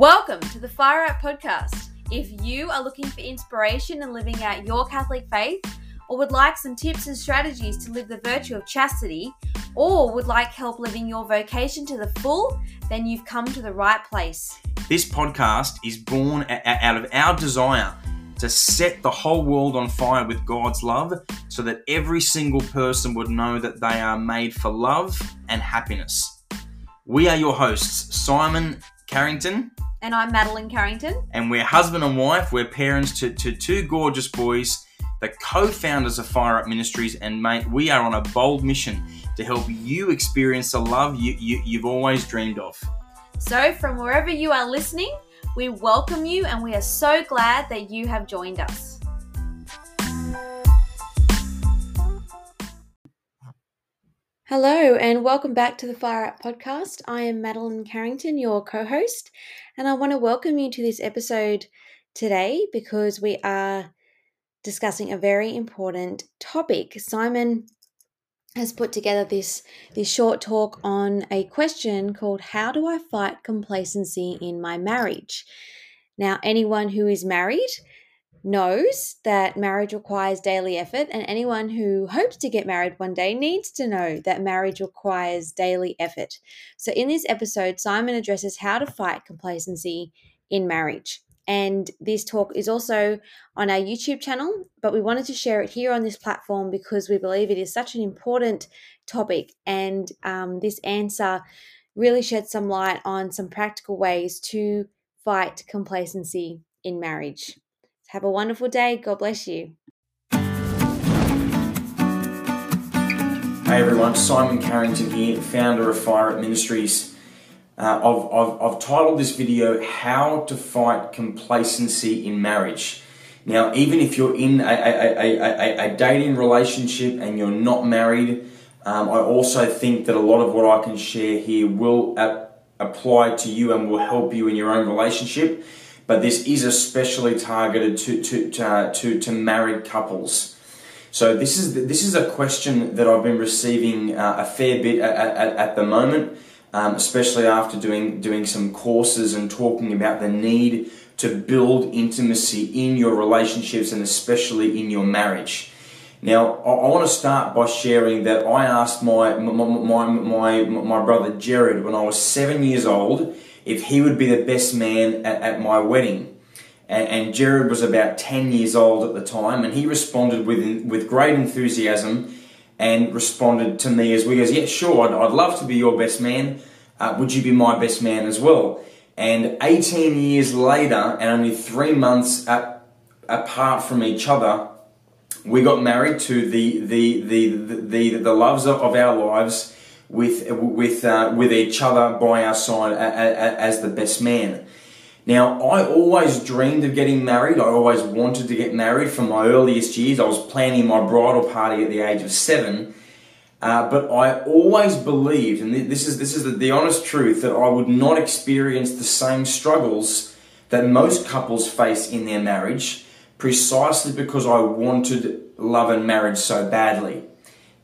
Welcome to the Fire Up Podcast. If you are looking for inspiration in living out your Catholic faith, or would like some tips and strategies to live the virtue of chastity, or would like help living your vocation to the full, then you've come to the right place. This podcast is born out of our desire to set the whole world on fire with God's love so that every single person would know that they are made for love and happiness. We are your hosts, Simon Carrington. And I'm Madeline Carrington. And we're husband and wife. We're parents to, to two gorgeous boys, the co founders of Fire Up Ministries. And mate, we are on a bold mission to help you experience the love you, you, you've always dreamed of. So, from wherever you are listening, we welcome you and we are so glad that you have joined us. Hello, and welcome back to the Fire Up podcast. I am Madeline Carrington, your co host, and I want to welcome you to this episode today because we are discussing a very important topic. Simon has put together this this short talk on a question called how do I fight complacency in my marriage? Now, anyone who is married knows that marriage requires daily effort, and anyone who hopes to get married one day needs to know that marriage requires daily effort. So, in this episode, Simon addresses how to fight complacency in marriage. And this talk is also on our YouTube channel, but we wanted to share it here on this platform because we believe it is such an important topic. And um, this answer really sheds some light on some practical ways to fight complacency in marriage. Have a wonderful day. God bless you. Hey everyone, Simon Carrington here, founder of Fire Up Ministries. Uh, I've, I've, I've titled this video How to Fight Complacency in Marriage. Now, even if you're in a, a, a, a, dating relationship and you're not married, um, I also think that a lot of what I can share here will uh, apply to you and will help you in your own relationship but this is especially targeted to to to, uh, to, to married couples. So this is this is a question that I've been receiving uh, a fair bit at, at, at the moment, um, especially after doing doing some courses and talking about the need to build intimacy in your relationships and especially in your marriage. Now, I, I want to start by sharing that I asked my my, my, my, my brother Jared when I was seven years old if he would be the best man at, at my wedding. And, and, Jared was about 10 years old at the time, and he responded with, with great enthusiasm and responded to me as we goes, yeah, sure, I'd, I'd love to be your best man. Uh, would you be my best man as well? And 18 years later, and only three months at, apart from each other, we got married to the the the the, the, the loves of our lives with with uh, with each other by our side as the best man. Now, I always dreamed of getting married. I always wanted to get married from my earliest years. I was planning my bridal party at the age of seven. Uh, but I always believed, and this is this is the, the honest truth, that I would not experience the same struggles that most couples face in their marriage, precisely because I wanted love and marriage so badly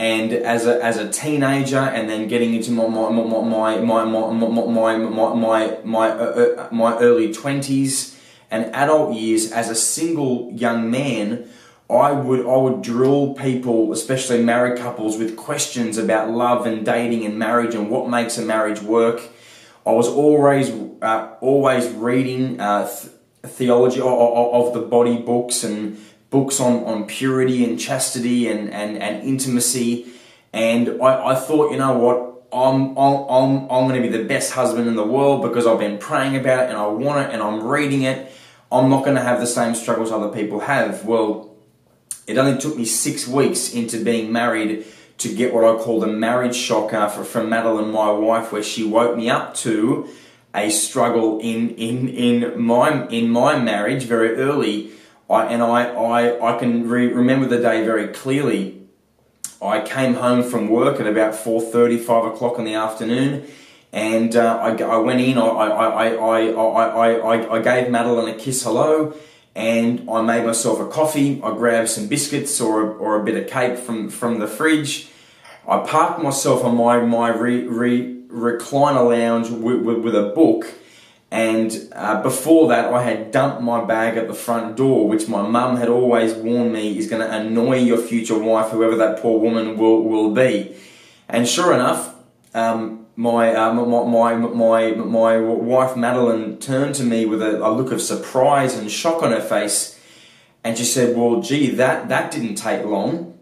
and as a, as a teenager and then getting into my my my my my my my my my, uh, my early 20s and adult years as a single young man I would I would drill people especially married couples with questions about love and dating and marriage and what makes a marriage work I was always uh, always reading uh, th- theology of, of the body books and books on, on purity and chastity and, and, and intimacy. And I, I thought, you know what, I'm, I'm, I'm going to be the best husband in the world because I've been praying about it and I want it and I'm reading it. I'm not going to have the same struggles other people have. Well, it only took me six weeks into being married to get what I call the marriage shocker from Madeline, my wife, where she woke me up to a struggle in, in, in, my, in my marriage very early I, and I, I, I can re- remember the day very clearly. I came home from work at about 4.30, 5 o'clock in the afternoon, and uh, I, I went in, I, I, I, I, I, I gave Madeline a kiss hello, and I made myself a coffee. I grabbed some biscuits or a, or a bit of cake from, from the fridge. I parked myself on my, my re, re, recliner lounge with, with, with a book, And uh, before that, I had dumped my bag at the front door, which my mum had always warned me is going to annoy your future wife, whoever that poor woman will, will be. And sure enough, um, my, uh, my, my, my, my wife Madeline turned to me with a, a look of surprise and shock on her face. And she said, Well, gee, that, that didn't take long.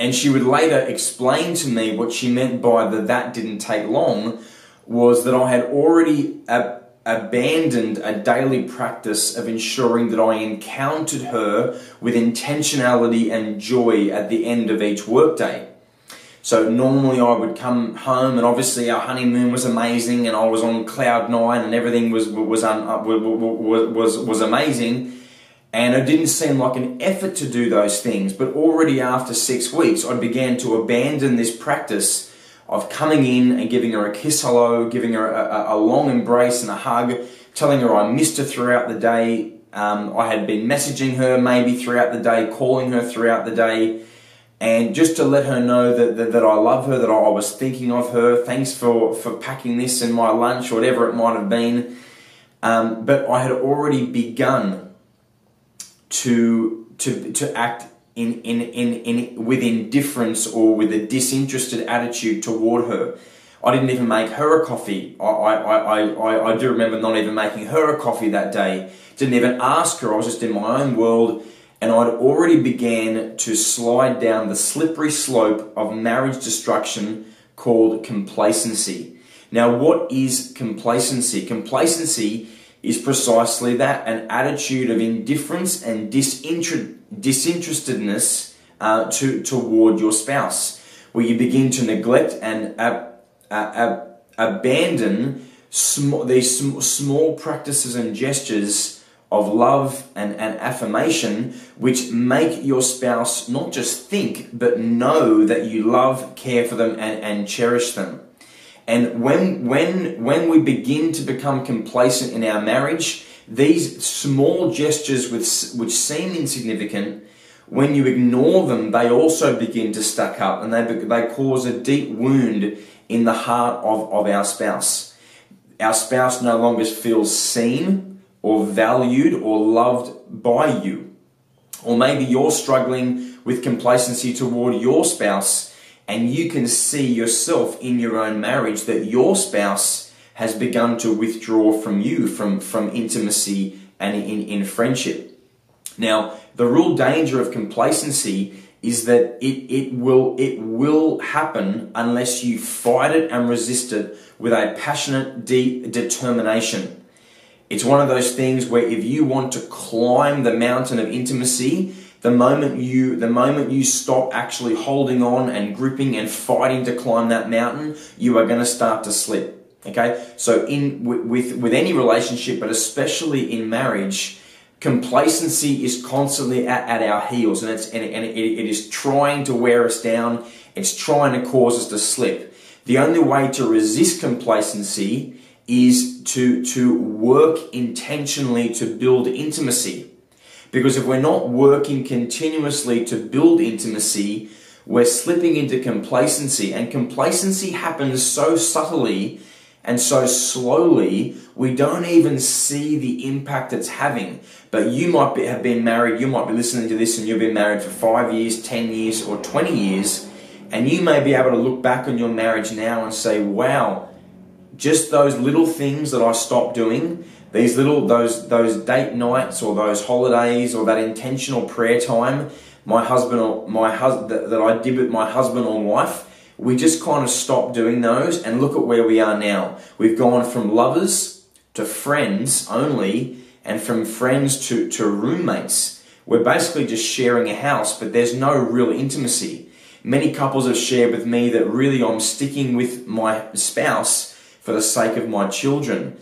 And she would later explain to me what she meant by the that didn't take long was that I had already uh, abandoned a daily practice of ensuring that I encountered her with intentionality and joy at the end of each workday. So normally I would come home and obviously our honeymoon was amazing and I was on cloud nine and everything was was un, uh, was, was was amazing and it didn't seem like an effort to do those things but already after 6 weeks I began to abandon this practice of coming in and giving her a kiss hello, giving her a, a, long embrace and a hug, telling her I missed her throughout the day. Um, I had been messaging her maybe throughout the day, calling her throughout the day, and just to let her know that, that, that I love her, that I was thinking of her. Thanks for, for packing this in my lunch, or whatever it might have been. Um, but I had already begun to, to, to act in, in, in, in, with indifference or with a disinterested attitude toward her. I didn't even make her a coffee. I, I, I, I, I do remember not even making her a coffee that day. Didn't even ask her. I was just in my own world and I'd already began to slide down the slippery slope of marriage destruction called complacency. Now, what is complacency? Complacency is precisely that an attitude of indifference and disinter- disinterestedness uh, to, toward your spouse, where you begin to neglect and uh, uh, abandon sm- these sm- small practices and gestures of love and, and affirmation, which make your spouse not just think, but know that you love, care for them, and, and cherish them. And when, when, when we begin to become complacent in our marriage, these small gestures which, which seem insignificant, when you ignore them, they also begin to stack up and they, they cause a deep wound in the heart of, of our spouse. Our spouse no longer feels seen or valued or loved by you. Or maybe you're struggling with complacency toward your spouse and you can see yourself in your own marriage that your spouse has begun to withdraw from you, from, from intimacy and in, in friendship. Now, the real danger of complacency is that it, it will it will happen unless you fight it and resist it with a passionate deep determination. It's one of those things where if you want to climb the mountain of intimacy, the moment you the moment you stop actually holding on and gripping and fighting to climb that mountain you are going to start to slip okay? So in with with any relationship but especially in marriage complacency is constantly at, at our heels and it's and, and it, it is trying to wear us down. It's trying to cause us to slip. The only way to resist complacency is to to work intentionally to build intimacy because if we're not working continuously to build intimacy, we're slipping into complacency. And complacency happens so subtly and so slowly, we don't even see the impact it's having. But you might be, have been married, you might be listening to this and you've been married for five years, 10 years, or 20 years, and you may be able to look back on your marriage now and say, wow, just those little things that I stopped doing, these little those those date nights or those holidays or that intentional prayer time my husband or my husband that, I did with my husband or wife we just kind of stopped doing those and look at where we are now. We've gone from lovers to friends only and from friends to, to roommates. We're basically just sharing a house but there's no real intimacy. Many couples have shared with me that really I'm sticking with my spouse for the sake of my children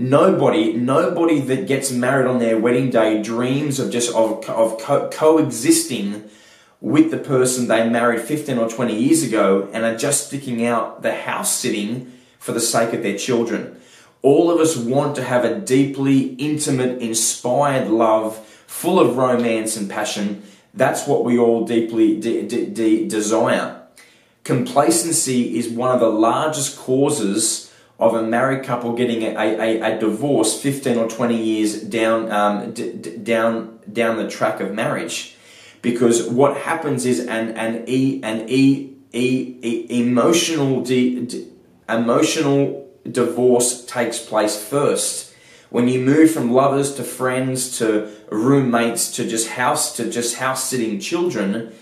Nobody, nobody that gets married on their wedding day dreams of just of, of co- coexisting with the person they married 15 or 20 years ago and are just sticking out the house sitting for the sake of their children. All of us want to have a deeply intimate, inspired love, full of romance and passion. That's what we all deeply de- de- de- desire. Complacency is one of the largest causes of a married couple getting a, a, a divorce 15 or 20 years down, um, d- d- down, down the track of marriage. Because what happens is an, an, e, an e, e, e emotional, de, emotional divorce takes place first. When you move from lovers to friends to roommates to just house to just house sitting children,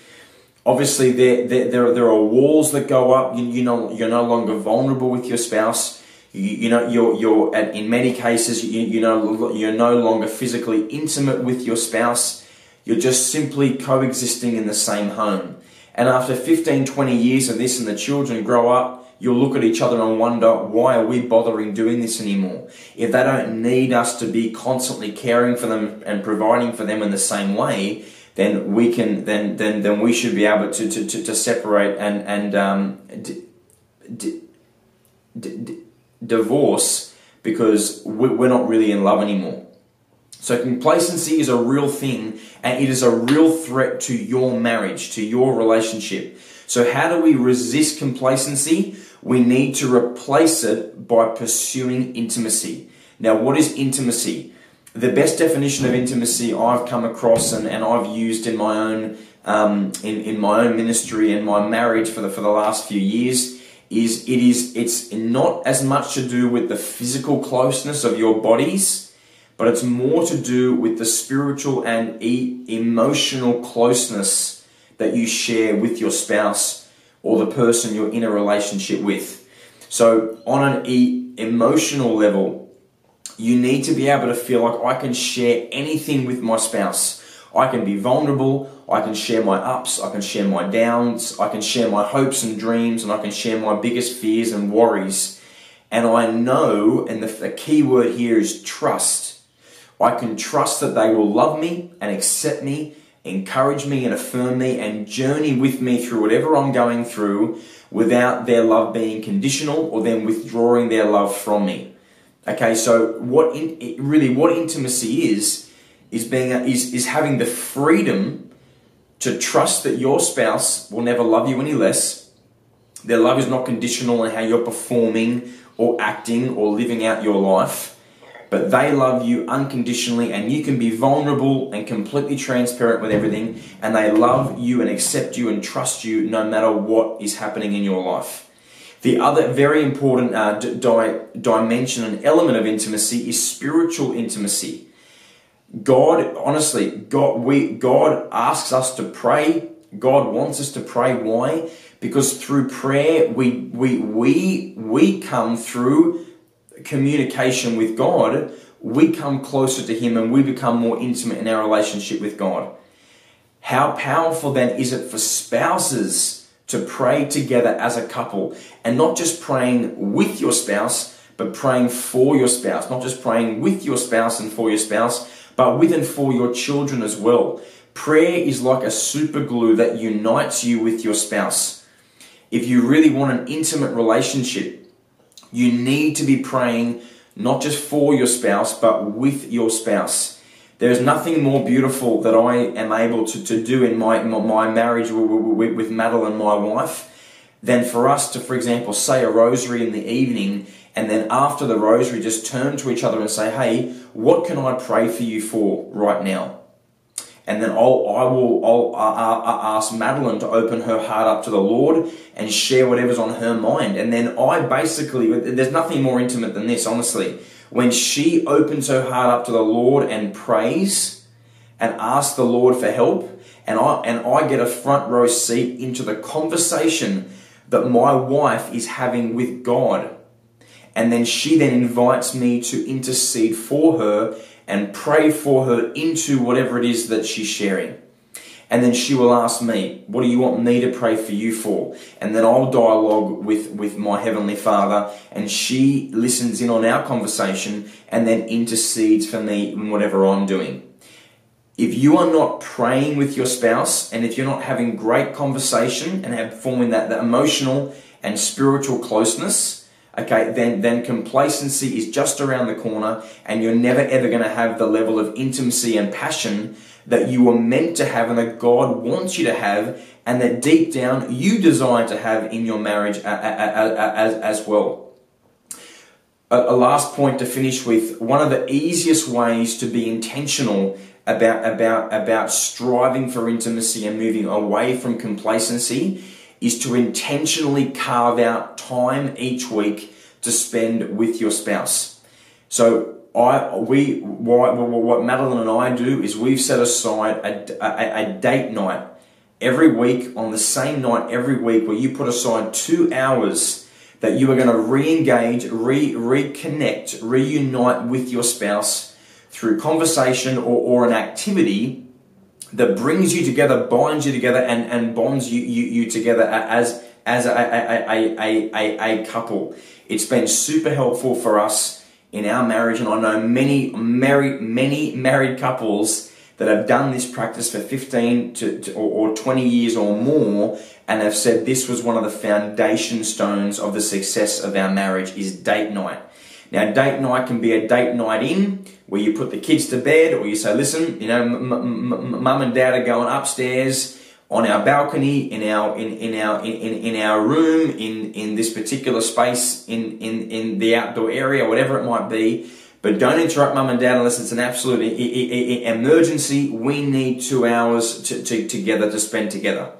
obviously there, there, there, there are walls that go up. You, you know, you're no longer vulnerable with your spouse you, you know, you're, you're at, in many cases, you, you know, you're no longer physically intimate with your spouse. You're just simply coexisting in the same home. And after 15, 20 years of this and the children grow up, you'll look at each other and wonder, why are we bothering doing this anymore? If they don't need us to be constantly caring for them and providing for them in the same way, then we can, then, then, then we should be able to, to, to, to separate and, and, um, d- d- d- divorce because we're not really in love anymore. So complacency is a real thing and it is a real threat to your marriage, to your relationship. So how do we resist complacency? We need to replace it by pursuing intimacy. Now, what is intimacy? The best definition of intimacy I've come across and, and I've used in my own um, in, in my own ministry and my marriage for the for the last few years is it is it's not as much to do with the physical closeness of your bodies but it's more to do with the spiritual and e- emotional closeness that you share with your spouse or the person you're in a relationship with. So on an e- emotional level you need to be able to feel like I can share anything with my spouse I can be vulnerable, I can share my ups, I can share my downs, I can share my hopes and dreams, and I can share my biggest fears and worries. And I know, and the, the key word here is trust. I can trust that they will love me and accept me, encourage me and affirm me, and journey with me through whatever I'm going through without their love being conditional or them withdrawing their love from me. Okay, so what in, really what intimacy is is being is, is having the freedom to trust that your spouse will never love you any less. Their love is not conditional on how you're performing or acting or living out your life, but they love you unconditionally and you can be vulnerable and completely transparent with everything and they love you and accept you and trust you no matter what is happening in your life. The other very important uh, di- dimension and element of intimacy is spiritual intimacy. God, honestly, God, we, God asks us to pray. God wants us to pray. Why? Because through prayer, we, we, we, we come through communication with God, we come closer to Him and we become more intimate in our relationship with God. How powerful then is it for spouses to pray together as a couple and not just praying with your spouse, but praying for your spouse, not just praying with your spouse and for your spouse, but with and for your children as well. Prayer is like a super glue that unites you with your spouse. If you really want an intimate relationship, you need to be praying not just for your spouse, but with your spouse. There is nothing more beautiful that I am able to, to do in my, my marriage with, with Madeline, my wife, than for us to, for example, say a rosary in the evening and then after the rosary, just turn to each other and say, hey, what can I pray for you for right now? And then I'll, I will I'll, ask Madeline to open her heart up to the Lord and share whatever's on her mind. And then I basically, there's nothing more intimate than this, honestly. When she opens her heart up to the Lord and prays and asks the Lord for help, and I, and I get a front row seat into the conversation that my wife is having with God and then she then invites me to intercede for her and pray for her into whatever it is that she's sharing. And then she will ask me, What do you want me to pray for you for? And then I'll dialogue with, with my Heavenly Father, and she listens in on our conversation and then intercedes for me in whatever I'm doing. If you are not praying with your spouse, and if you're not having great conversation and have forming that, that emotional and spiritual closeness, okay, then, then complacency is just around the corner and you're never ever going to have the level of intimacy and passion that you were meant to have and that God wants you to have and that deep down you desire to have in your marriage as, as well. a, a last point to finish with. One of the easiest ways to be intentional about about about striving for intimacy and moving away from complacency is to intentionally carve out time each week to spend with your spouse. So I we what, what Madeline and I do is we've set aside a, a, a date night every week on the same night every week where you put aside two hours that you are going to re-engage, re reconnect, reunite with your spouse through conversation or, or an activity that brings you together, binds you together, and, and bonds you, you, you together as as a, a, a, a, a couple. It's been super helpful for us in our marriage, and I know many married many married couples that have done this practice for 15 to, to or, or 20 years or more and have said this was one of the foundation stones of the success of our marriage is date night. Now, date night can be a date night in where you put the kids to bed, or you say, listen, you know, mum and dad are going upstairs on our balcony, in our in, in our in, in our room, in in this particular space, in in in the outdoor area, whatever it might be. But don't interrupt mum and dad unless it's an absolute emergency. We need two hours to, to, together to spend together.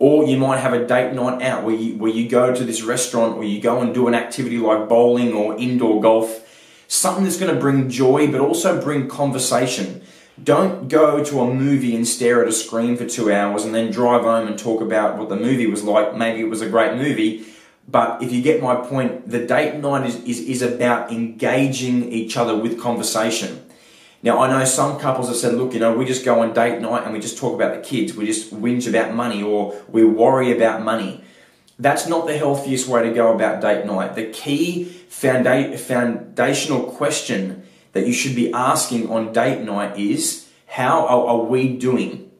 Or you might have a date night out where you, where you go to this restaurant or you go and do an activity like bowling or indoor golf. Something that's going to bring joy but also bring conversation. Don't go to a movie and stare at a screen for two hours and then drive home and talk about what the movie was like. Maybe it was a great movie, but if you get my point, the date night is, is, is about engaging each other with conversation. Now, I know some couples have said, look, you know, we just go on date night and we just talk about the kids. We just whinge about money or we worry about money. That's not the healthiest way to go about date night. The key founda- foundational question that you should be asking on date night is how are we doing?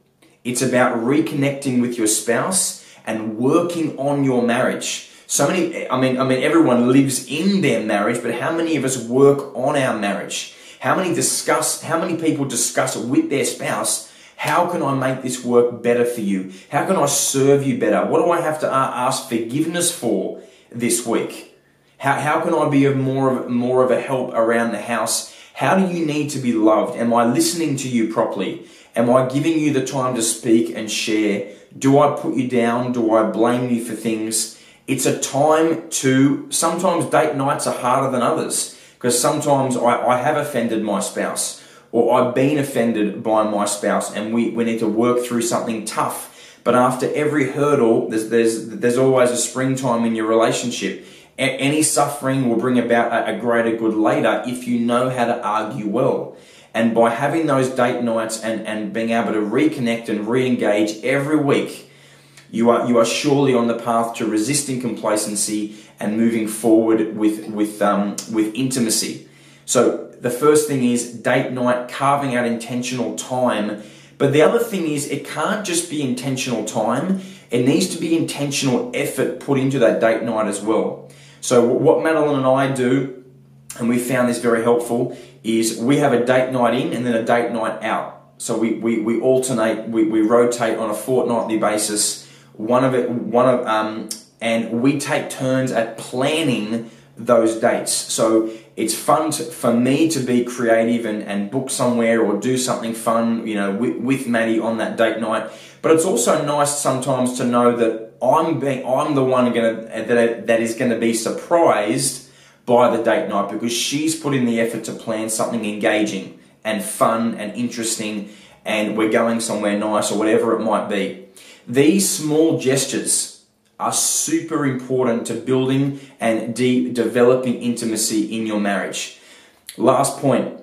It's about reconnecting with your spouse and working on your marriage. So many, I mean, I mean, everyone lives in their marriage, but how many of us work on our marriage? How many discuss, how many people discuss with their spouse, how can I make this work better for you? How can I serve you better? What do I have to ask forgiveness for this week? How, how can I be of more of more of a help around the house how do you need to be loved? Am I listening to you properly? Am I giving you the time to speak and share? Do I put you down? Do I blame you for things? It's a time to, sometimes date nights are harder than others because sometimes I, I have offended my spouse or I've been offended by my spouse and we, we need to work through something tough. But after every hurdle, there's, there's, there's always a springtime in your relationship any suffering will bring about a greater good later if you know how to argue well. And by having those date nights and, and being able to reconnect and re-engage every week, you are you are surely on the path to resisting complacency and moving forward with with um, with intimacy. So the first thing is date night, carving out intentional time. But the other thing is it can't just be intentional time. It needs to be intentional effort put into that date night as well. So what Madeline and I do, and we found this very helpful, is we have a date night in and then a date night out. So we, we, we alternate, we, we rotate on a fortnightly basis. One of it, one of, um, and we take turns at planning those dates. So it's fun to, for me to be creative and, and book somewhere or do something fun, you know, with, with Maddie on that date night. But it's also nice sometimes to know that I'm being I'm the one gonna that that is to be surprised by the date night because she's put in the effort to plan something engaging and fun and interesting and we're going somewhere nice or whatever it might be. These small gestures are super important to building and deep developing intimacy in your marriage. Last point.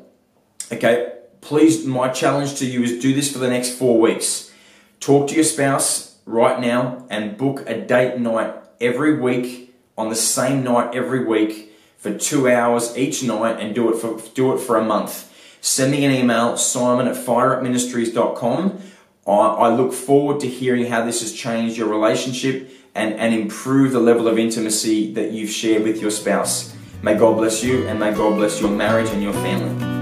Okay, please my challenge to you is do this for the next 4 weeks. Talk to your spouse right now and book a date night every week on the same night every week for two hours each night and do it for do it for a month. Send me an email, simon at fireupministries.com. I, look forward to hearing how this has changed your relationship and, and improve the level of intimacy that you've shared with your spouse. May God bless you and may God bless your marriage and your family.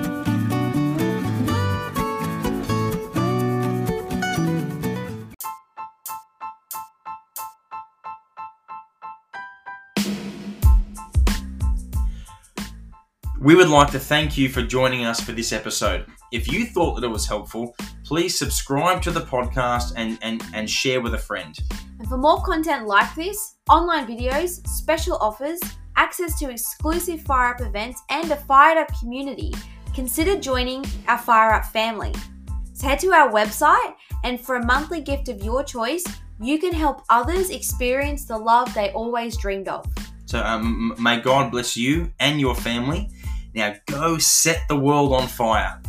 We would like to thank you for joining us for this episode. If you thought that it was helpful, please subscribe to the podcast and, and, and share with a friend. And for more content like this, online videos, special offers, access to exclusive Fire Up events, and a fired up community, consider joining our Fire Up family. So head to our website, and for a monthly gift of your choice, you can help others experience the love they always dreamed of. So um, may God bless you and your family. Now go set the world on fire.